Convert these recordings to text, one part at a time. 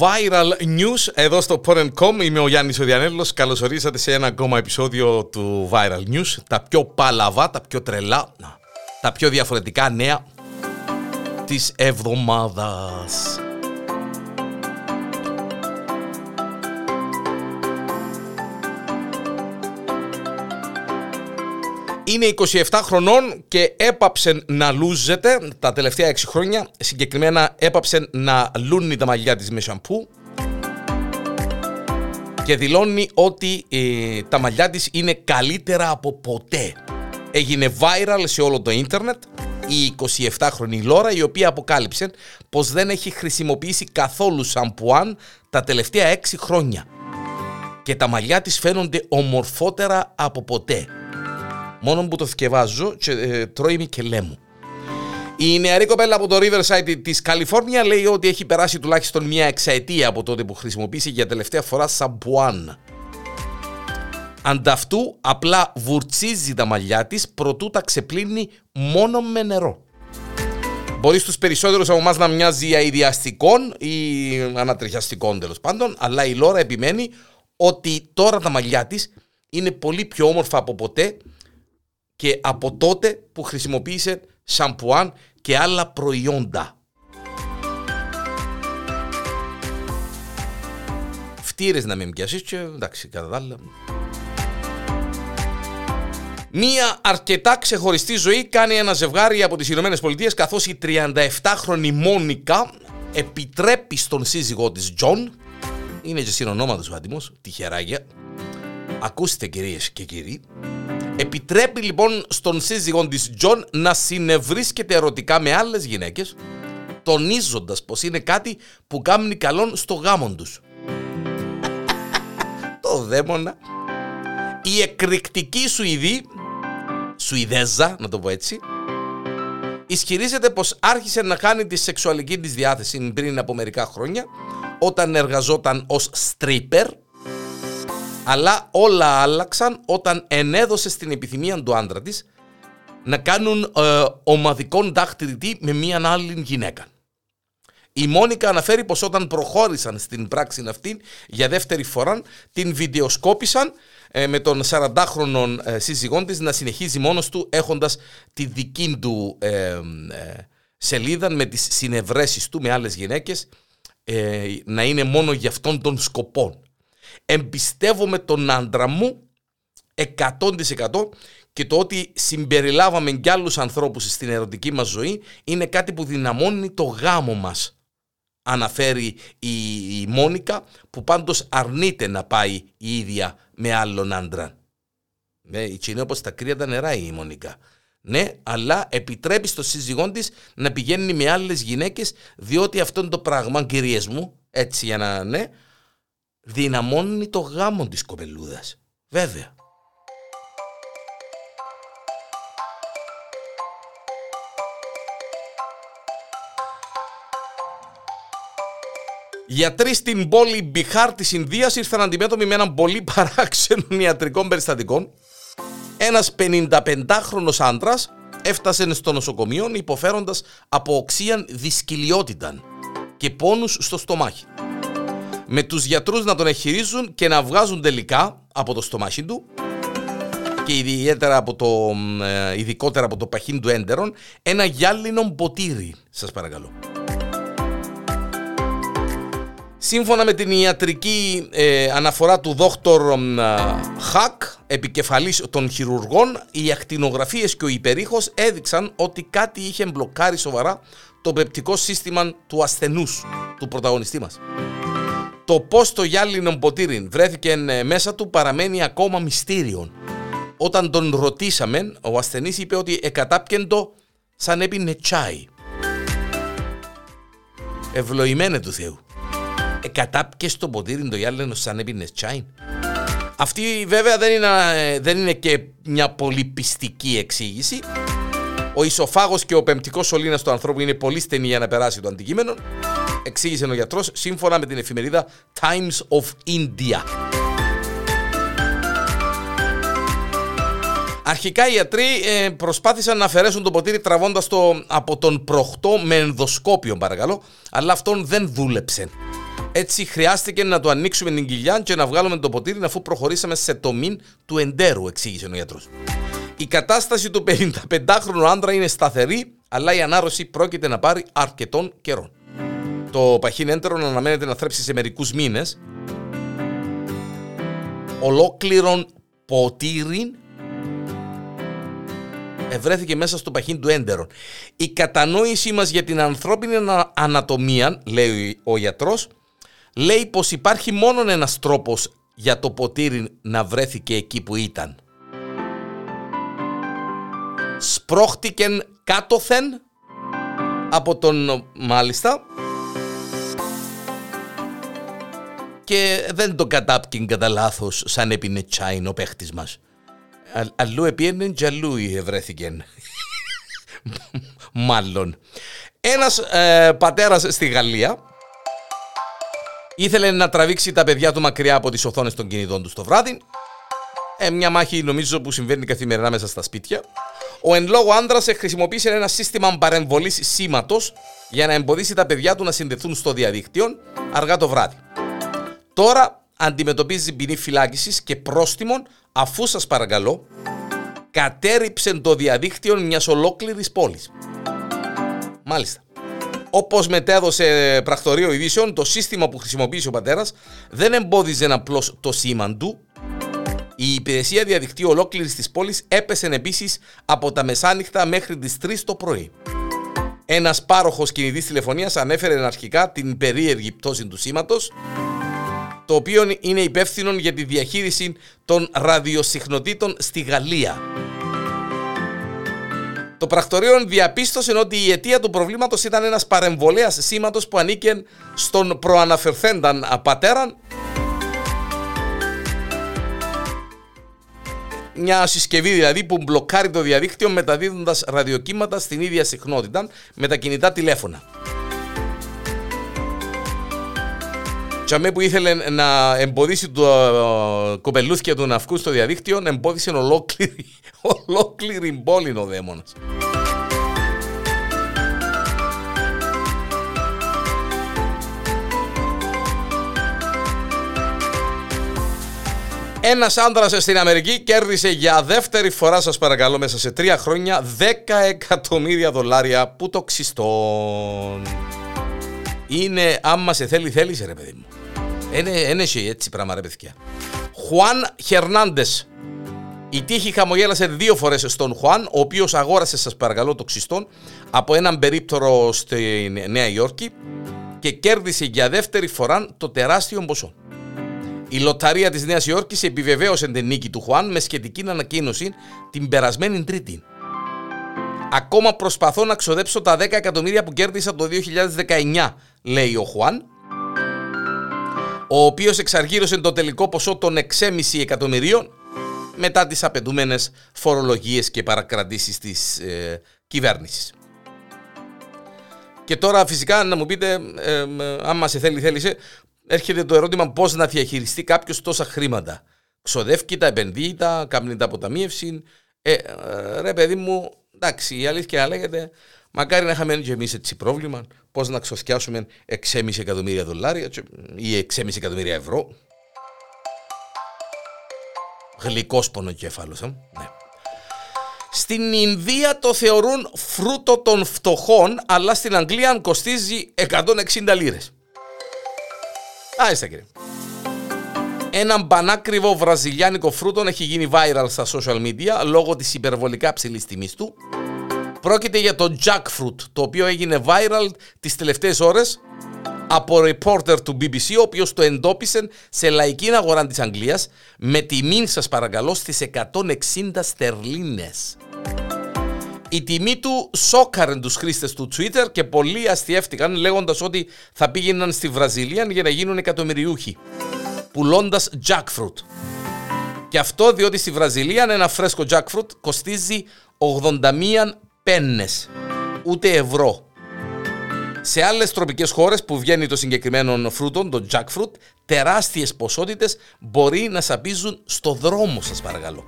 Viral News εδώ στο Porn.com. Είμαι ο Γιάννης Οδιανέλος. Καλώς ορίσατε σε ένα ακόμα επεισόδιο του Viral News. Τα πιο παλαβά, τα πιο τρελά, τα πιο διαφορετικά νέα της εβδομάδας. Είναι 27 χρονών και έπαψε να λούζεται τα τελευταία 6 χρόνια. Συγκεκριμένα έπαψε να λούνει τα μαλλιά της με σαμπού και δηλώνει ότι ε, τα μαλλιά της είναι καλύτερα από ποτέ. Έγινε viral σε όλο το ίντερνετ η 27χρονη Λόρα η οποία αποκάλυψε πως δεν έχει χρησιμοποιήσει καθόλου σαμπουάν τα τελευταία 6 χρόνια και τα μαλλιά της φαίνονται ομορφότερα από ποτέ μόνο που το θυκευάζω και ε, τρώει και λέμου. Η νεαρή κοπέλα από το Riverside της Καλιφόρνια λέει ότι έχει περάσει τουλάχιστον μια εξαετία από τότε που χρησιμοποίησε για τελευταία φορά σαμπουάν. Ανταυτού απλά βουρτσίζει τα μαλλιά της προτού τα ξεπλύνει μόνο με νερό. Μπορεί στους περισσότερους από εμάς να μοιάζει αειδιαστικών ή ανατριχιαστικών τέλος πάντων, αλλά η Λόρα επιμένει ότι τώρα τα μαλλιά της είναι πολύ πιο όμορφα από ποτέ και από τότε που χρησιμοποίησε σαμπουάν και άλλα προϊόντα. Φτύρες να με πιάσεις και εντάξει κατά τα άλλα. Μία αρκετά ξεχωριστή ζωή κάνει ένα ζευγάρι από τις Ηνωμένες Πολιτείες καθώς η 37χρονη Μόνικα επιτρέπει στον σύζυγό της Τζον είναι και συνονόματος ο άτιμος, τυχεράκιας. Ακούστε κυρίες και κύριοι, Επιτρέπει λοιπόν στον σύζυγό της Τζον να συνευρίσκεται ερωτικά με άλλες γυναίκες τονίζοντας πως είναι κάτι που κάνει καλόν στο γάμο τους. Το δαίμονα. Η εκρηκτική Σουηδή, Σουηδέζα να το πω έτσι, ισχυρίζεται πως άρχισε να χάνει τη σεξουαλική της διάθεση πριν από μερικά χρόνια όταν εργαζόταν ως stripper αλλά όλα άλλαξαν όταν ενέδωσε στην επιθυμία του άντρα της να κάνουν ε, ομαδικό δάχτυλιτή με μία άλλη γυναίκα. Η Μόνικα αναφέρει πως όταν προχώρησαν στην πράξη αυτή για δεύτερη φορά την βιντεοσκόπησαν ε, με τον 40χρονο ε, σύζυγό της να συνεχίζει μόνος του έχοντας τη δική του ε, ε, σελίδα με τις συνευρέσεις του με άλλες γυναίκες να είναι μόνο για αυτόν τον σκοπό εμπιστεύομαι τον άντρα μου 100% και το ότι συμπεριλάβαμε κι άλλους ανθρώπους στην ερωτική μας ζωή είναι κάτι που δυναμώνει το γάμο μας αναφέρει η, η Μόνικα που πάντως αρνείται να πάει η ίδια με άλλον άντρα. Ναι, η είναι όπως τα κρύα τα νερά η Μόνικα. Ναι, αλλά επιτρέπει στο σύζυγό της να πηγαίνει με άλλες γυναίκες διότι αυτό είναι το πράγμα, κυρίες μου, έτσι για να ναι, δυναμώνει το γάμο της κοπελούδας. Βέβαια. Γιατροί στην πόλη Μπιχάρ της Ινδίας ήρθαν αντιμέτωποι με έναν πολύ παράξενο ιατρικό περιστατικό. Ένας 55χρονος άντρας έφτασε στο νοσοκομείο υποφέροντας από οξύαν δυσκυλιότητα και πόνους στο στομάχι με τους γιατρούς να τον εχειρίζουν και να βγάζουν τελικά από το στομάχι του και ιδιαίτερα από το, ε, ειδικότερα από το παχύν του έντερον ένα γυάλινο ποτήρι, σας παρακαλώ. Σύμφωνα με την ιατρική ε, αναφορά του δόκτωρ ε, Χακ, επικεφαλής των χειρουργών, οι ακτινογραφίες και ο υπερήχος έδειξαν ότι κάτι είχε μπλοκάρει σοβαρά το πεπτικό σύστημα του ασθενούς, του πρωταγωνιστή μας. Το πώς το γυάλινο ποτήρι βρέθηκε ε, μέσα του παραμένει ακόμα μυστήριο. Όταν τον ρωτήσαμε, ο ασθενής είπε ότι εκατάπιεν το σαν έπινε τσάι. Ευλογημένε του Θεού. Εκατάπιε το ποτήρι το γυάλινο σαν έπινε τσάι. Αυτή βέβαια δεν είναι, ε, δεν είναι και μια πολύ πιστική εξήγηση. Ο ισοφάγος και ο πεμπτικός σωλήνας του ανθρώπου είναι πολύ στενή για να περάσει το αντικείμενο εξήγησε ο γιατρός σύμφωνα με την εφημερίδα Times of India. Αρχικά οι ιατροί ε, προσπάθησαν να αφαιρέσουν το ποτήρι τραβώντας το από τον προχτό με ενδοσκόπιο παρακαλώ, αλλά αυτόν δεν δούλεψε. Έτσι χρειάστηκε να του ανοίξουμε την κοιλιά και να βγάλουμε το ποτήρι αφού προχωρήσαμε σε τομήν του εντέρου, εξήγησε ο γιατρός. Η κατάσταση του 55χρονου άντρα είναι σταθερή, αλλά η ανάρρωση πρόκειται να πάρει αρκετών καιρών. Το παχύν έντερο αναμένεται να θρέψει σε μερικούς μήνες. Ολόκληρον ποτήρι ευρέθηκε μέσα στο παχύν του έντερο. Η κατανόησή μας για την ανθρώπινη ανατομία, λέει ο γιατρός, λέει πως υπάρχει μόνο ένας τρόπος για το ποτήρι να βρέθηκε εκεί που ήταν. Σπρώχτηκεν κάτωθεν από τον μάλιστα και δεν το κατάπτυν κατά λάθος σαν έπινε τσάιν ο παίχτης μας. αλλού επίενεν και αλλού βρέθηκε. Μάλλον. Ένας ε, πατέρας στη Γαλλία ήθελε να τραβήξει τα παιδιά του μακριά από τις οθόνες των κινητών του το βράδυ. Ε, μια μάχη νομίζω που συμβαίνει καθημερινά μέσα στα σπίτια. Ο εν λόγω άντρα χρησιμοποίησε ένα σύστημα παρεμβολής σήματος για να εμποδίσει τα παιδιά του να συνδεθούν στο διαδίκτυο αργά το βράδυ. Τώρα αντιμετωπίζει ποινή φυλάκισης και πρόστιμων αφού σας παρακαλώ κατέριψε το διαδίκτυο μιας ολόκληρης πόλης. Μάλιστα. Όπως μετέδωσε πρακτορείο ειδήσεων, το σύστημα που χρησιμοποίησε ο πατέρας δεν εμπόδιζε απλώς το σήμα του. Η υπηρεσία διαδικτύου ολόκληρης της πόλης έπεσε επίσης από τα μεσάνυχτα μέχρι τις 3 το πρωί. Ένας πάροχος κινητής τηλεφωνίας ανέφερε αρχικά την περίεργη πτώση του σήματος το οποίο είναι υπεύθυνο για τη διαχείριση των ραδιοσυχνοτήτων στη Γαλλία. Το πρακτορείο διαπίστωσε ότι η αιτία του προβλήματος ήταν ένας παρεμβολέας σήματος που ανήκε στον προαναφερθένταν πατέραν μια συσκευή δηλαδή που μπλοκάρει το διαδίκτυο μεταδίδοντας ραδιοκύματα στην ίδια συχνότητα με τα κινητά τηλέφωνα. Τσαμέ που ήθελε να εμποδίσει το uh, κοπελούθια του να βγουν στο διαδίκτυο, εμπόδισε ολόκληρη, ολόκληρη πόλη ο δαίμονας. Ένας άντρας στην Αμερική κέρδισε για δεύτερη φορά, σας παρακαλώ, μέσα σε τρία χρόνια 10 εκατομμύρια δολάρια που το ξυστών. Είναι άμα σε θέλει, θέλεις, ρε παιδί μου. Είναι έτσι πράγμα, ρε παιδιά. Χουάν Χερνάντες. Η τύχη χαμογέλασε δύο φορές στον Χουάν, ο οποίος αγόρασε, σας παρακαλώ, το ξυστόν από έναν περίπτωρο στη Νέα Υόρκη και κέρδισε για δεύτερη φορά το τεράστιο ποσό. Η λοταρία της Νέας Υόρκης επιβεβαίωσε την νίκη του Χουάν με σχετική ανακοίνωση την περασμένη Τρίτη. Ακόμα προσπαθώ να ξοδέψω τα 10 εκατομμύρια που κέρδισα το 2019, λέει ο Χουάν, ο οποίος εξαργύρωσε το τελικό ποσό των 6,5 εκατομμυρίων μετά τις απαιτούμενες φορολογίες και παρακρατήσεις της ε, κυβέρνησης. Και τώρα φυσικά να μου πείτε, ε, ε, άμα σε θέλει θέλησε, έρχεται το ερώτημα πώς να διαχειριστεί κάποιος τόσα χρήματα. Ξοδεύει τα, επενδύει τα, κάνει τα αποταμίευση. Ε, ε, ρε παιδί μου, εντάξει, η αλήθεια λέγεται, μακάρι να είχαμε και εμείς έτσι πρόβλημα. Πώς να ξοθιάσουμε 6,5 εκατομμύρια δολάρια ή 6,5 εκατομμύρια ευρώ. Γλυκός πονοκέφαλος, ε. ναι. Στην Ινδία το θεωρούν φρούτο των φτωχών, αλλά στην Αγγλία κοστίζει 160 λίρες. Άιστα κύριε. Ένα μπανάκριβο βραζιλιάνικο φρούτο έχει γίνει viral στα social media λόγω της υπερβολικά ψηλής τιμής του. Πρόκειται για το jackfruit, το οποίο έγινε viral τις τελευταίες ώρες από reporter του BBC, ο οποίος το εντόπισε σε λαϊκή αγορά της Αγγλίας με τιμή σας παρακαλώ στις 160 στερλίνες. Η τιμή του σόκαρε τους χρήστες του Twitter και πολλοί αστιεύτηκαν λέγοντας ότι θα πήγαιναν στη Βραζιλία για να γίνουν εκατομμυριούχοι. Πουλώντας jackfruit. Και αυτό διότι στη Βραζιλία ένα φρέσκο jackfruit κοστίζει 81 πέννες. Ούτε ευρώ. Σε άλλες τροπικές χώρες που βγαίνει το συγκεκριμένο φρούτο, το jackfruit, τεράστιες ποσότητες μπορεί να σαπίζουν στο δρόμο σας παρακαλώ.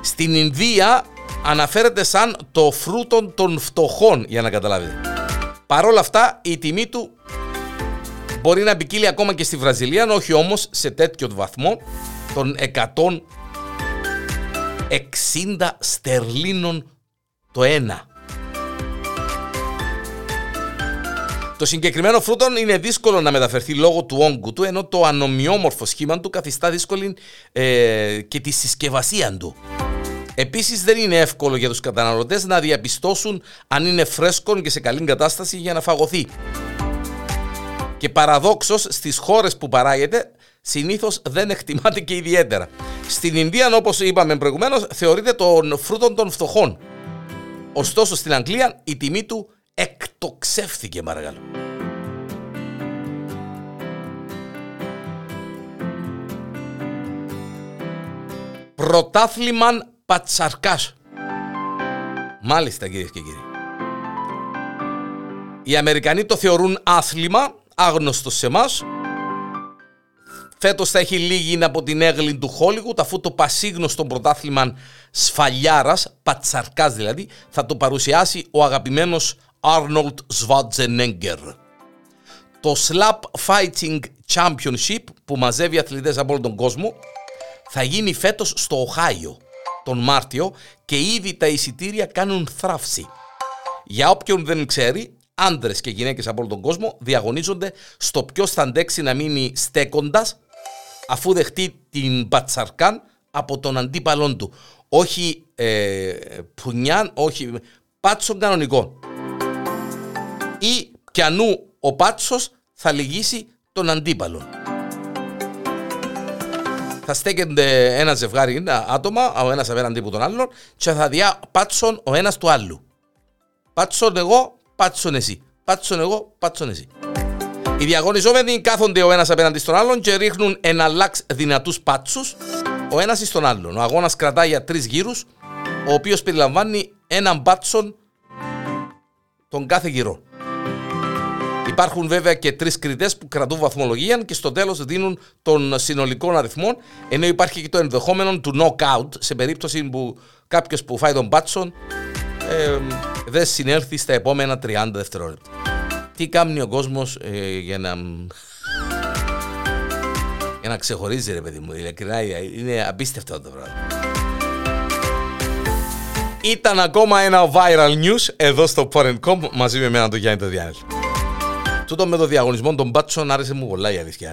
Στην Ινδία αναφέρεται σαν το φρούτο των φτωχών, για να καταλάβετε. Παρ' όλα αυτά η τιμή του μπορεί να ποικίλει ακόμα και στη Βραζιλία, όχι όμως σε τέτοιο βαθμό των 160 στερλίνων το ένα. Το συγκεκριμένο φρούτο είναι δύσκολο να μεταφερθεί λόγω του όγκου του, ενώ το ανομοιόμορφο σχήμα του καθιστά δύσκολη ε, και τη συσκευασία του. Επίσης, δεν είναι εύκολο για τους καταναλωτές να διαπιστώσουν αν είναι φρέσκο και σε καλή κατάσταση για να φαγωθεί. Και παραδόξως στις χώρες που παράγεται, συνήθως δεν εκτιμάται και ιδιαίτερα. Στην Ινδία, όπως είπαμε προηγουμένως, θεωρείται τον φρούτο των φτωχών. Ωστόσο, στην Αγγλία η τιμή του εκτοξεύθηκε, παρακαλώ. Πρωτάθλημαν πατσαρκάς. Μάλιστα κυρίες και κύριοι. Οι Αμερικανοί το θεωρούν άθλημα, άγνωστο σε εμάς. Φέτος θα έχει λίγη από την έγλη του Χόλιγουτ, αφού το πασίγνωστο πρωτάθλημα σφαλιάρας, πατσαρκάς δηλαδή, θα το παρουσιάσει ο αγαπημένος Arnold Schwarzenegger. Το Slap Fighting Championship που μαζεύει αθλητές από όλο τον κόσμο θα γίνει φέτος στο Οχάιο τον Μάρτιο και ήδη τα εισιτήρια κάνουν θράψη. Για όποιον δεν ξέρει, άντρες και γυναίκες από όλο τον κόσμο διαγωνίζονται στο ποιο θα αντέξει να μείνει στέκοντας αφού δεχτεί την μπατσαρκάν από τον αντίπαλόν του. Όχι ε, πουνιάν, όχι πάτσον κανονικό. Ή πιανού ο πάτσος θα λυγίσει τον αντίπαλο θα στέκεται ένα ζευγάρι άτομα, ο ένας απέναντι από τον άλλον, και θα διά πάτσον ο ένας του άλλου. Πάτσον εγώ, πάτσον εσύ. Πάτσον εγώ, πάτσον εσύ. Οι διαγωνιζόμενοι κάθονται ο ένας απέναντι στον άλλον και ρίχνουν εναλλάξ δυνατούς πάτσους ο ένας στον άλλον. Ο αγώνας κρατάει για τρεις γύρους, ο οποίος περιλαμβάνει έναν πάτσον τον κάθε γύρο. Υπάρχουν βέβαια και τρεις κριτές που κρατούν βαθμολογία και στο τέλος δίνουν τον συνολικό αριθμό, ενώ υπάρχει και το ενδεχόμενο του knockout σε περίπτωση που κάποιος που φάει τον μπάτσον ε, δεν συνέλθει στα επόμενα 30 δευτερόλεπτα. Τι κάνει ο κόσμος ε, για να. Για να ξεχωρίζει, ρε παιδί μου. Ειλικρινά είναι απίστευτο το πράγμα. Ήταν ακόμα ένα viral news εδώ στο Porn.com μαζί με εμένα τον Γιάννη το Τούτο με το διαγωνισμό των μπάτσων άρεσε μου πολλά η αλήθεια.